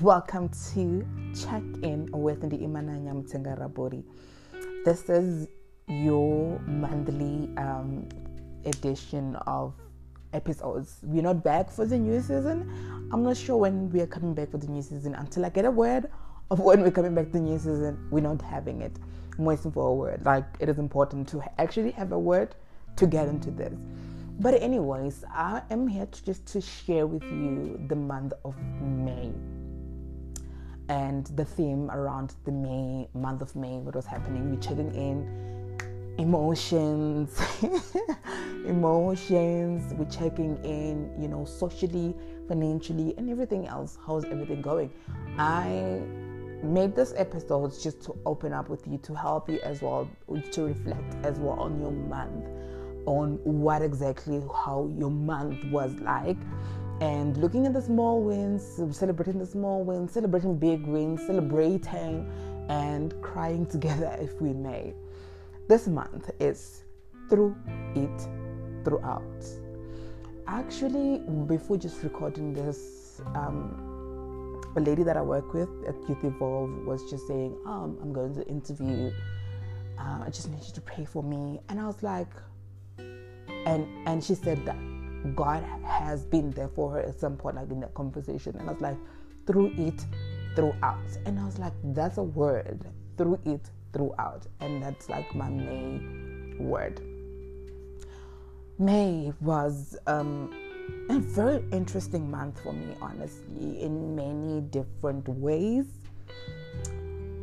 welcome to Check In with Ndiimanae Mtsengarabori. This is your monthly um, edition of episodes. We're not back for the new season. I'm not sure when we are coming back for the new season until I get a word of when we're coming back the new season. We're not having it. I'm waiting for a word. Like it is important to actually have a word to get into this. But anyways, I am here to just to share with you the month of May and the theme around the May month of May, what was happening. We're checking in emotions, emotions. We're checking in, you know, socially, financially, and everything else. How's everything going? I made this episode just to open up with you to help you as well to reflect as well on your month on what exactly how your month was like and looking at the small wins celebrating the small wins celebrating big wins celebrating and crying together if we may. This month is through it throughout. Actually before just recording this um, a lady that i work with at youth evolve was just saying um, i'm going to interview uh, i just need you to pray for me. And i was like and and she said that God has been there for her at some point, like in that conversation. And I was like, through it, throughout. And I was like, that's a word, through it, throughout. And that's like my May word. May was um, a very interesting month for me, honestly, in many different ways.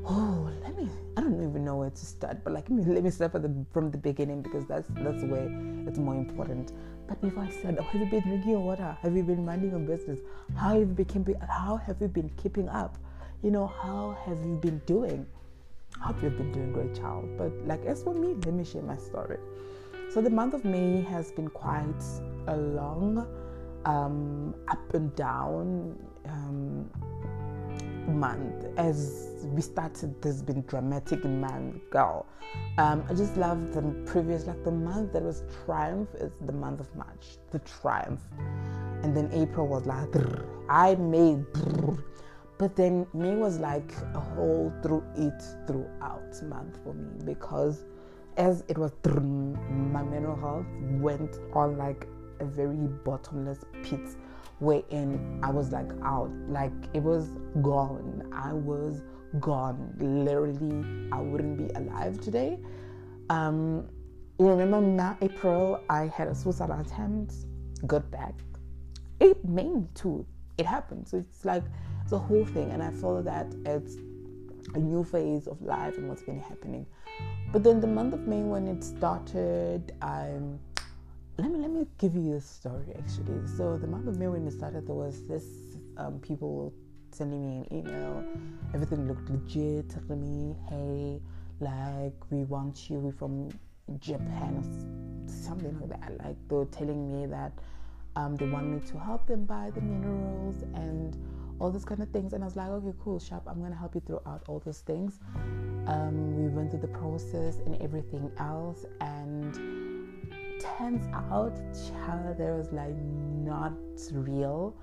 Oh, let me. I don't even know where to start, but like, let me, let me start from the, from the beginning because that's that's where it's more important. But before I said, oh, have you been drinking water? Have you been minding your business? How have you been keeping? How have you been keeping up? You know, how have you been doing? I hope you've been doing great, child. But like, as for me, let me share my story. So the month of May has been quite a long, um, up and down. Um, month as we started this been dramatic month girl. Um, i just love the previous like the month that was triumph is the month of march the triumph. And then april was like i made but then may was like a whole through it throughout month for me because as it was my mental health went on like a very bottomless pit wherein I was like out, like it was gone. I was gone. Literally, I wouldn't be alive today. Um, you remember now, April, I had a suicide attempt, got back. It May too. It happened. So it's like the whole thing, and I feel that it's a new phase of life and what's been happening. But then the month of May, when it started, I'm let me let me give you a story actually. So the month of May when it started, there was this um, people sending me an email. Everything looked legit. Telling me, hey, like we want you. We're from Japan or something like that. Like they were telling me that um, they want me to help them buy the minerals and all those kind of things. And I was like, okay, cool, sharp. I'm gonna help you throw throughout all those things. Um, we went through the process and everything else and turns out child there was like not real.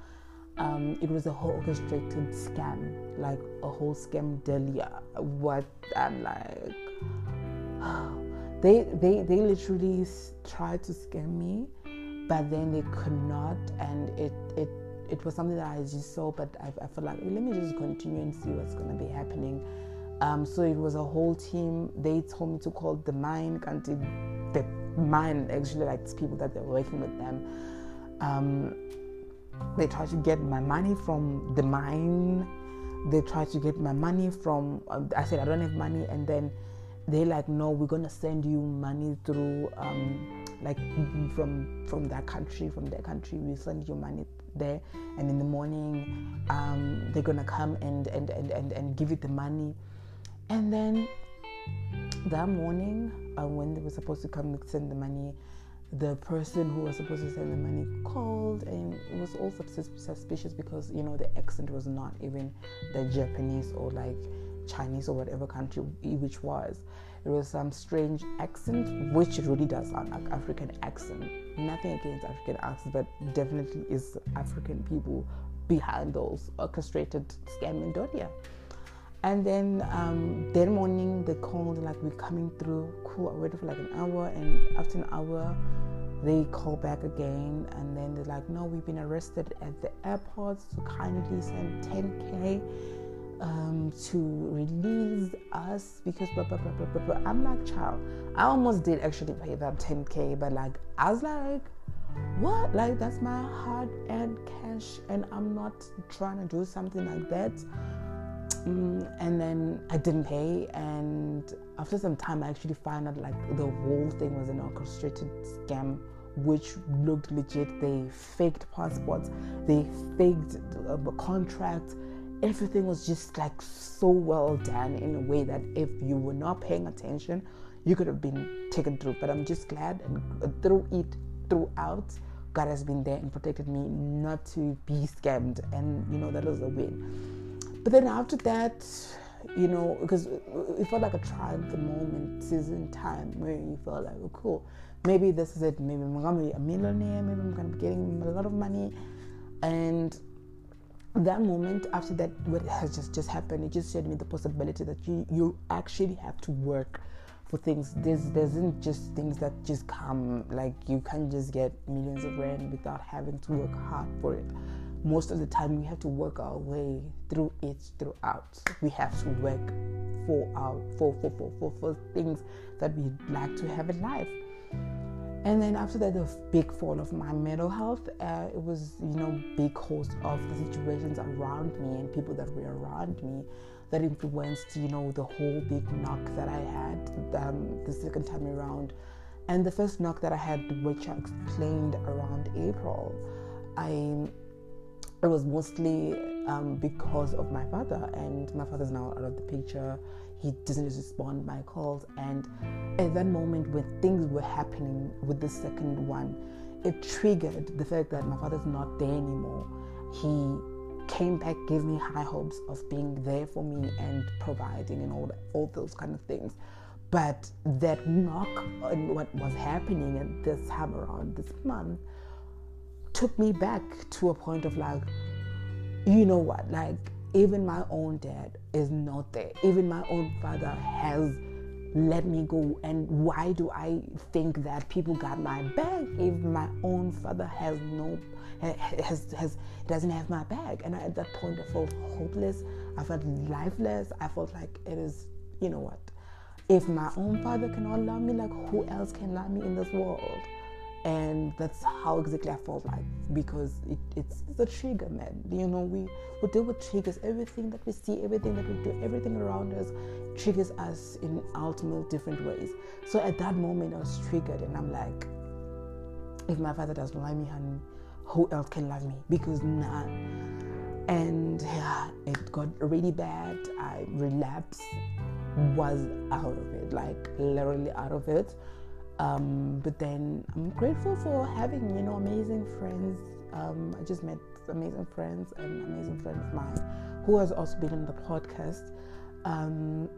Um, it was a whole orchestrated scam like a whole scam delia what i'm like they they they literally tried to scam me but then they could not and it it it was something that i just saw but i, I felt like let me just continue and see what's to be happening. Um, so it was a whole team. They told me to call the mine until the mine actually like people that they're working with them um, they try to get my money from the mine. They try to get my money from uh, i said i don't have money and then they like no we're gonna send you money through um, like from from that country from their country. We send you money there and in the morning um, they're gonna come and, and and and and give you the money. And then that morning uh, when they were supposed to come and send the money the person who was supposed to send the money called and it was all suspicious because you know the accent was not even the japanese or like chinese or whatever country which was. It was some strange accent which really does sound like african accent. Nothing against african accents but definitely is african people behind those orchestrated scam in doria and then um, that morning they called like we're coming through. Cool. I waited for like an hour, and after an hour, they call back again, and then they're like, "No, we've been arrested at the airport, so kindly send 10k um, to release us because blah, blah, blah, blah, blah, blah. I'm like, child, I almost did actually pay that 10k, but like, I was like, what? Like, that's my hard earned cash, and I'm not trying to do something like that. Mm, and then I didn't pay, and after some time, I actually found out like the whole thing was an orchestrated scam, which looked legit. They faked passports, they faked uh, contracts. Everything was just like so well done in a way that if you were not paying attention, you could have been taken through. But I'm just glad and through it throughout. God has been there and protected me not to be scammed, and you know that was a win. But then after that, you know, because it felt like a triumph moment, season time where you felt like, oh, cool, maybe this is it. Maybe I'm gonna be a millionaire. Maybe I'm gonna be getting a lot of money. And that moment after that, what has just just happened, it just showed me the possibility that you you actually have to work for things. There's there isn't just things that just come. Like you can't just get millions of rand without having to work hard for it most of the time we have to work our way through it throughout. We have to work for our for for for for, for things that we'd like to have in life. And then after that, the big fall of my mental health, uh, it was you know because of the situations around me and people that were around me that influenced you know the whole big knock that I had um, the second time around, and the first knock that I had, which I explained around April, I it was mostly um, because of my father, and my father's now out of the picture. He doesn't respond my calls, and at that moment when things were happening with the second one, it triggered the fact that my father's not there anymore. He came back, gave me high hopes of being there for me and providing and all that, all those kind of things. But that knock on what was happening at this time around this month took me back to a point of like, you know what, like even my own dad is not there. Even my own father has let me go. And why do I think that people got my back if my own father has no has has doesn't have my back? And at that point, I felt hopeless. I felt lifeless. I felt like it is, you know what? If my own father cannot love me, like who else can love me in this world? And that's how exactly I felt like because it, it's, it's a trigger, man. You know, we, we deal with triggers. Everything that we see, everything that we do, everything around us triggers us in ultimate different ways. So at that moment, I was triggered, and I'm like, if my father doesn't love me, honey, who else can love me? Because none. And yeah, it got really bad. I relapsed, was out of it, like literally out of it um, but then I'm grateful for having, you know, amazing friends. Um, I just met amazing friends, and amazing friend of mine who has also been in the podcast. Um,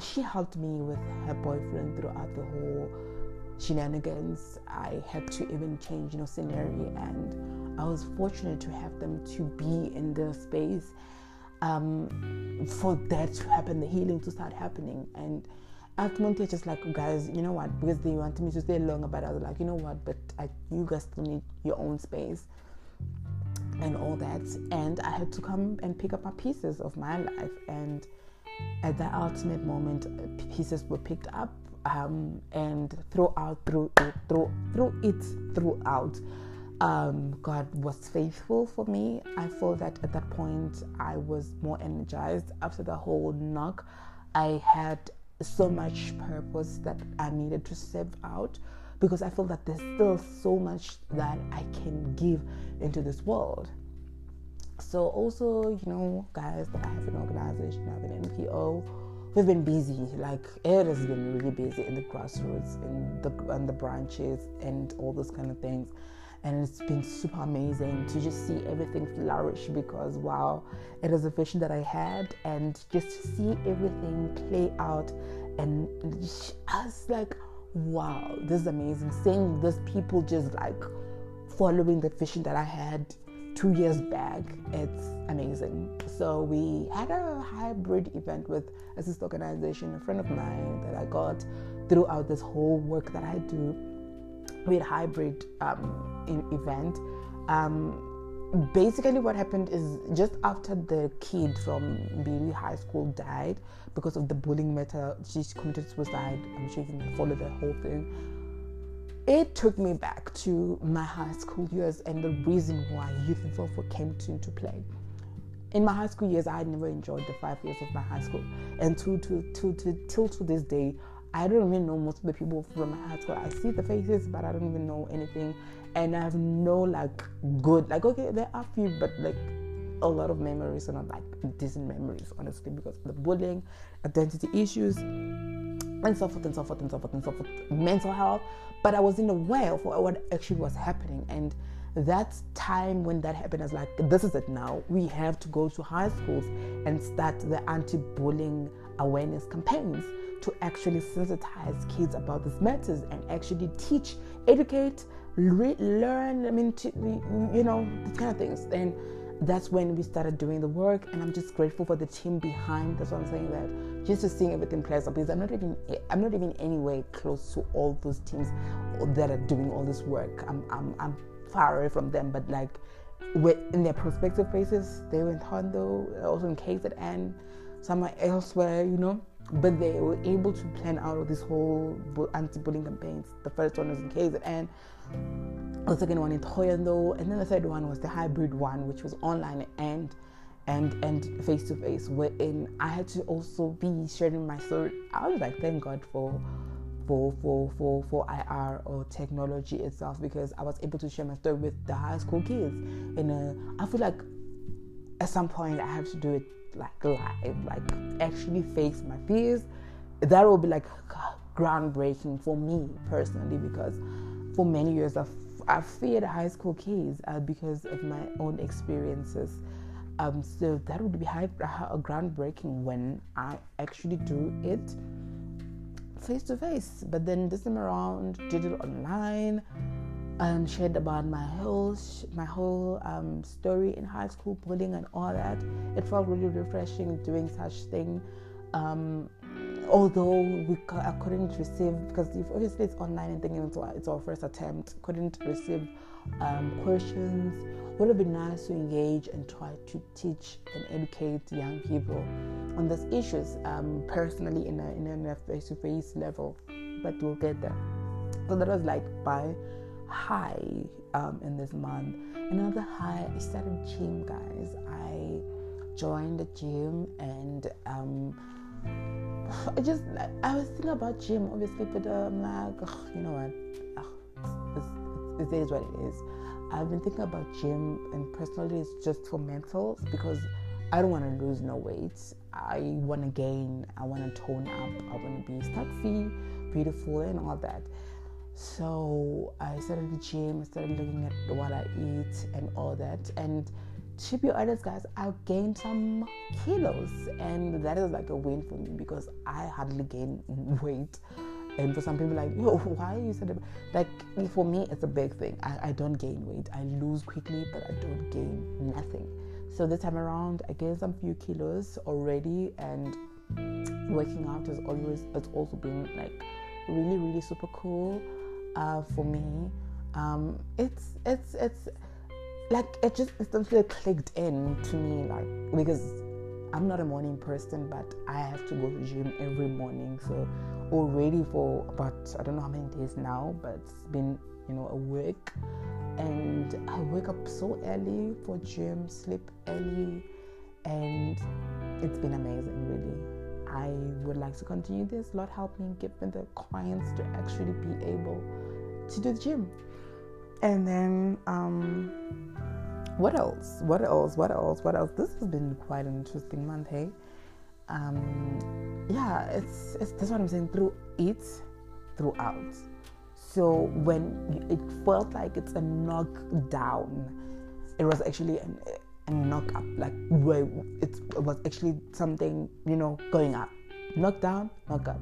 she helped me with her boyfriend throughout the whole shenanigans. I had to even change, you know, scenery, and I was fortunate to have them to be in the space um, for that to happen, the healing to start happening, and ultimately just like guys you know what because they wanted me to stay longer but i was like you know what but I, you guys still need your own space and all that and i had to come and pick up my pieces of my life and at that ultimate moment pieces were picked up um, and throughout through it through through it throughout um, God was faithful for me. I feel that at that point I was more energized after the whole knock. I had so much purpose that I needed to serve out because I feel that there's still so much that I can give into this world. So also, you know, guys, that I have an organization, I have an NPO we've been busy. Like it has been really busy in the grassroots, in the and the branches, and all those kind of things. And it's been super amazing to just see everything flourish because wow, it is a vision that I had, and just to see everything play out, and I was like, wow, this is amazing. Seeing these people just like following the vision that I had two years back. It's amazing. So we had a hybrid event with a sister organization, a friend of mine that I got throughout this whole work that I do. Had hybrid um, event. Um, basically, what happened is just after the kid from Mbilwi High School died because of the bullying matter, she committed suicide. I'm sure you can follow the whole thing it took me back to my high school years and the reason why youth and so came to, into play. In my high school years, I had never enjoyed the five years of my high school, and to, to, to, to till to this day, I don't even know most of the people from my high school. I see the faces, but I don't even know anything, and I have no like good like okay, there are few, but like a lot of memories are not like decent memories, honestly, because the bullying, identity issues, and so forth and so forth and so forth and so forth, mental health. But I wasn't aware of what actually was happening. And that time when that happened, I was like, this is it now. We have to go to high schools and start the anti bullying awareness campaigns to actually sensitize kids about these matters and actually teach, educate, re- learn. I mean, to, you know, these kind of things. And that's when we started doing the work and i'm just grateful for the team behind that's what i'm saying that just to seeing everything play out because i'm not even i'm not even anywhere close to all those teams that are doing all this work i'm i'm, I'm far away from them but like in their prospective places they were in Hondo, also in KZN, somewhere elsewhere, you know. But they were able to plan out all this whole anti-bullying campaigns. The first one was in KZN, the second one in Thohoyandou, and then the third one was the hybrid one, which was online and and and face to face. Wherein I had to also be sharing my story. I was like, thank God for for for for for IR or technology itself because I was able to share my story with the high school kids. And uh, I feel like at some point I have to do it like live, like actually face my fears. That will be like groundbreaking for me personally because for many years I've, I've feared high school kids uh, because of my own experiences. Um, so that would be high, uh, groundbreaking when I actually do it face to face. But then this time around, did it online and shared about my whole my whole um, story in high school, bullying and all that. It felt really refreshing doing such thing. Um, although we I couldn't receive because obviously it's online and thinking it's, it's our first attempt, couldn't receive um, questions. Would have been nice to engage and try to teach and educate young people on these issues um, personally in a in a face to face level, but we'll get there. So that was like by high um, in this month. Another high, I started gym, guys. I joined the gym and um, I just I was thinking about gym, obviously, but I'm like, ugh, you know what? Ugh, it's, it's, it is what it is. I've been thinking about gym, and personally, it's just for mental because I don't want to lose no weight. I want to gain. I want to tone up. I want to be sexy, beautiful, and all that. So I started the gym. I started looking at what I eat and all that, and to be honest, guys, I gained some kilos, and that is like a win for me because I hardly gain weight. And for some people, like, yo, why you said like for me, it's a big thing. I, I don't gain weight. I lose quickly, but I don't gain nothing. So this time around, I gained some few kilos already, and working out has always it's also been like really, really super cool uh, for me. Um, it's it's it's like it just instantly clicked in to me like because I'm not a morning person but I have to go to gym every morning so already for about I don't know how many days now but it's been you know a week and I wake up so early for gym sleep early and it's been amazing really I would like to continue this Lord help me give me the clients to actually be able to do the gym and then, um, what else? What else? What else? What else? This has been quite an interesting month, hey? um, yeah, it's, it's that's what I'm saying. Through it, throughout. So when it felt like it's a knockdown, it was actually an, a knock up, like where it was actually something you know going up, knock down, knock up.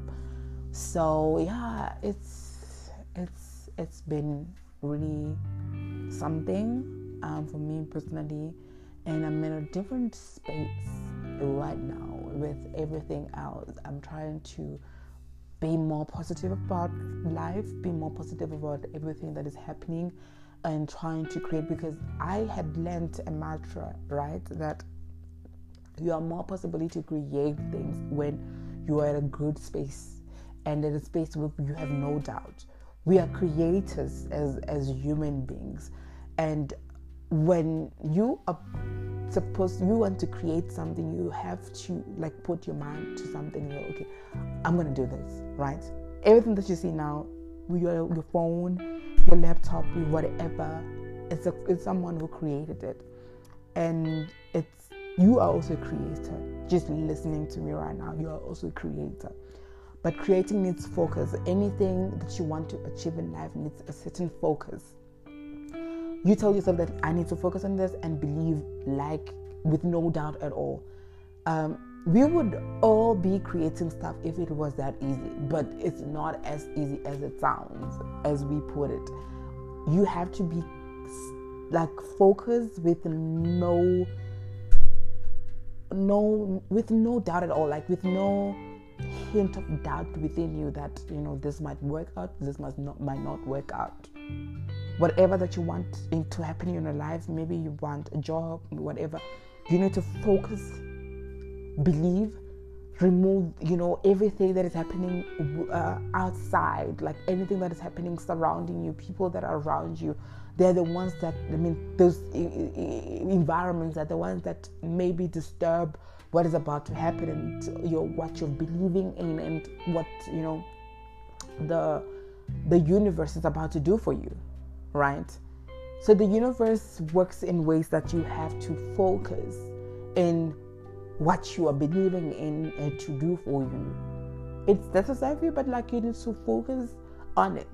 So yeah, it's it's it's been really something um, for me personally, and I'm in a different space right now with everything else. I'm trying to be more positive about life, be more positive about everything that is happening, and trying to create because I had learned a mantra, right? That you are more possible to create things when you are in a good space and in a space where you have no doubt. We are creators as as human beings, and when you are supposed you want to create something you have to like put your mind to something you're okay i'm gonna do this right everything that you see now your, your phone your laptop whatever. It's a it's someone who created it. And it's you are also a creator just listening to me right now. You are also a creator. But creating needs focus. Anything that you want to achieve in life needs a certain focus. You tell yourself that I need to focus on this and believe, like, with no doubt at all. Um, we would all be creating stuff if it was that easy, but it's not as easy as it sounds, as we put it. You have to be like focused with no no with no doubt at all like with no hint of doubt within you that you know this might work out this must not might not work out whatever that you want to happen in your life maybe you want a job whatever you need to focus believe remove you know everything that is happening uh, outside like anything that is happening surrounding you people that are around you they're the ones that i mean those environments are the ones that maybe disturb what is about to happen and your what you're believing in and what you know the the universe is about to do for you right? So the universe works in ways that you have to focus in what you are believing in to do for you. It's necessary, but like you need to focus on it.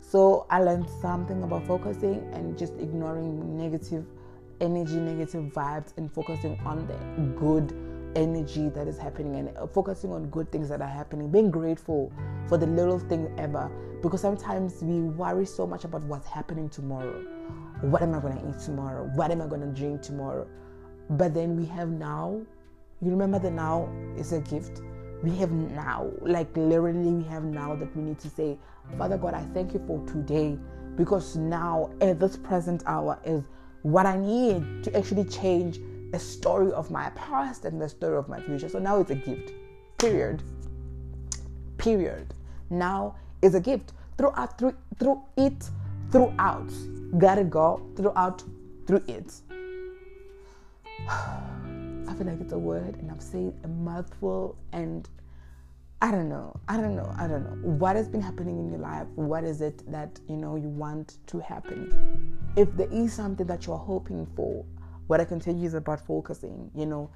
So I learned something about focusing and just ignoring negative energy, negative vibes, and focusing on the good energy that is happening and uh, focusing on good things that are happening, being grateful for the little thing ever. Because sometimes we worry so much about what's happening tomorrow. What am I going to eat tomorrow? What am I going to drink tomorrow? But then we have now. You remember that now is a gift. We have now, like literally, we have now that we need to say, Father God, I thank you for today because now at this present hour is what I need to actually change a story of my past and the story of my future. So now it's a gift. Period. Period. Now is a gift. Throughout, through, through it, throughout. Gotta go throughout, through it. I feel like it's a word and I've said a mouthful and I don't know. I don't know. I don't know. What has been happening in your life? What is it that you know you want to happen? If there is something that you're hoping for, what I can tell you is about focusing. You know,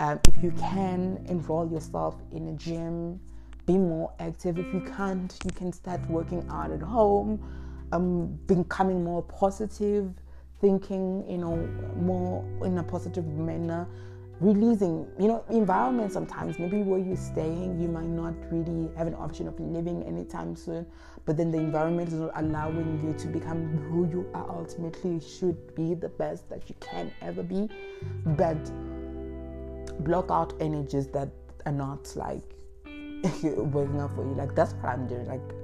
um, if you can enroll yourself in a gym, be more active. If you can't, you can start working out at home, um, becoming more positive, thinking, you know, more in a positive manner releasing you know environment sometimes. Maybe where you're staying you might not really have an option of living anytime soon but then the environment is not allowing you to become who you are ultimately. Should be the best that you can ever be but block out energies that are not like working out for you. Like that's what i'm doing. Like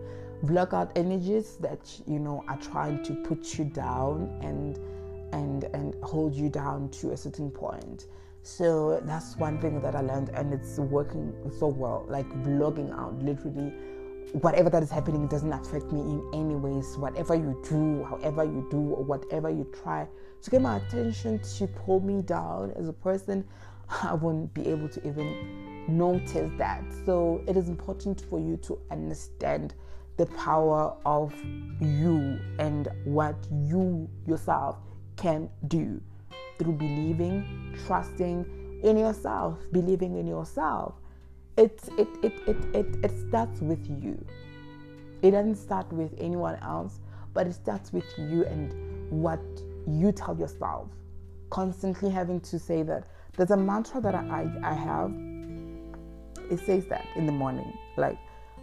block out energies that you know are trying to put you down and and and hold you down to a certain point so that's one thing that I learned, and it's working so well. Like blogging out, literally, whatever that is happening doesn't affect me in any ways. Whatever you do, however you do, or whatever you try to get my attention to pull me down as a person, I won't be able to even notice that. So it is important for you to understand the power of you and what you yourself can do through believing, trusting in yourself, believing in yourself, it's it it, it it it starts with you. It doesn't start with anyone else, but it starts with you and what you tell yourself. Constantly having to say that there's a mantra that I, I have. It says that in the morning, like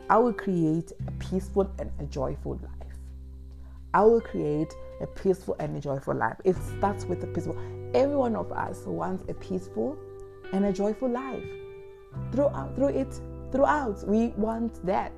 I will create a peaceful and a joyful life. I will create a peaceful and a joyful life. It starts with a peaceful. Every one of us wants a peaceful and a joyful life. Throughout, through it, throughout, we want that.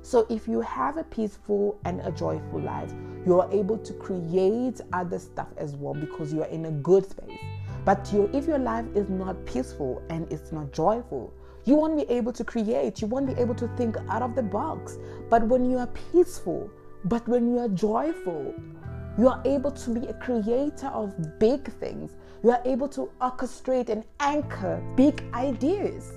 So if you have a peaceful and a joyful life, you are able to create other stuff as well because you are in a good space. But you, if your life is not peaceful and it's not joyful, you won't be able to create. You won't be able to think out of the box. But when you are peaceful, but when you are joyful, you are able to be a creator of big things. You are able to orchestrate and anchor big ideas.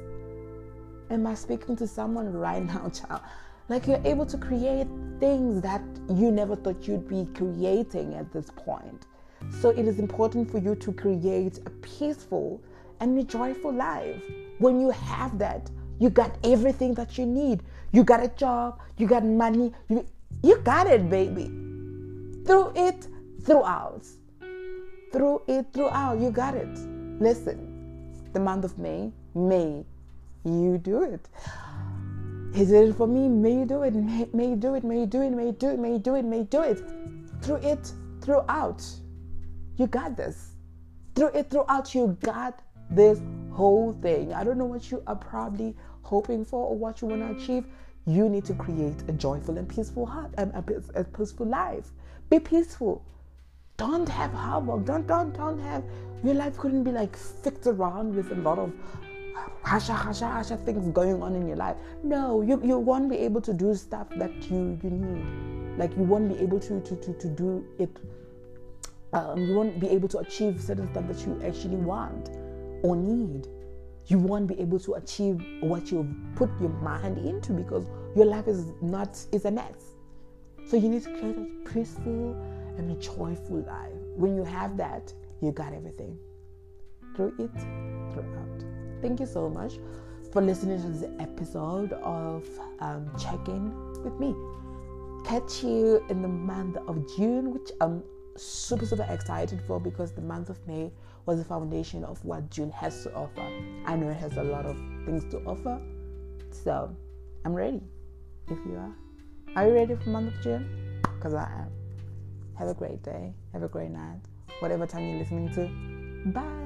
Am I speaking to someone right now, child? Like you're able to create things that you never thought you'd be creating at this point. So it is important for you to create a peaceful and a joyful life. When you have that, you got everything that you need. You got a job, you got money, you, you got it, baby. Through it, throughout. Through it, throughout. You got it. Listen, the month of May, May, you do it. Did it for me. May you do it. May, you do it. May you do it. May you do it. May you do it. May you do it. Through it, throughout. You got this. Through it, throughout. You got this whole thing. I don't know what you are probably hoping for or what you want to achieve. You need to create a joyful and peaceful heart and a peaceful life. Be peaceful. Don't have havoc. Don't don't don't have your life couldn't be like fixed around with a lot of hasha hasha hasha things going on in your life. No you, you won't be able to do stuff that you you need. Like you won't be able to to to, to do it. Um, you won't be able to achieve certain stuff that you actually want or need. You won't be able to achieve what you've put your mind into because your life is not is a mess so you need to create a peaceful and a joyful life when you have that you got everything through it throughout Thank you so much for listening to this episode of um, Check In with me. Catch you in the month of June, which I'm super, super excited for because the month of May was the foundation of what June has to offer. I know it has a lot of things to offer, so I'm ready. If you are, are you ready for month of June? Because I am. Have a great day. Have a great night. Whatever time you're listening to. Bye.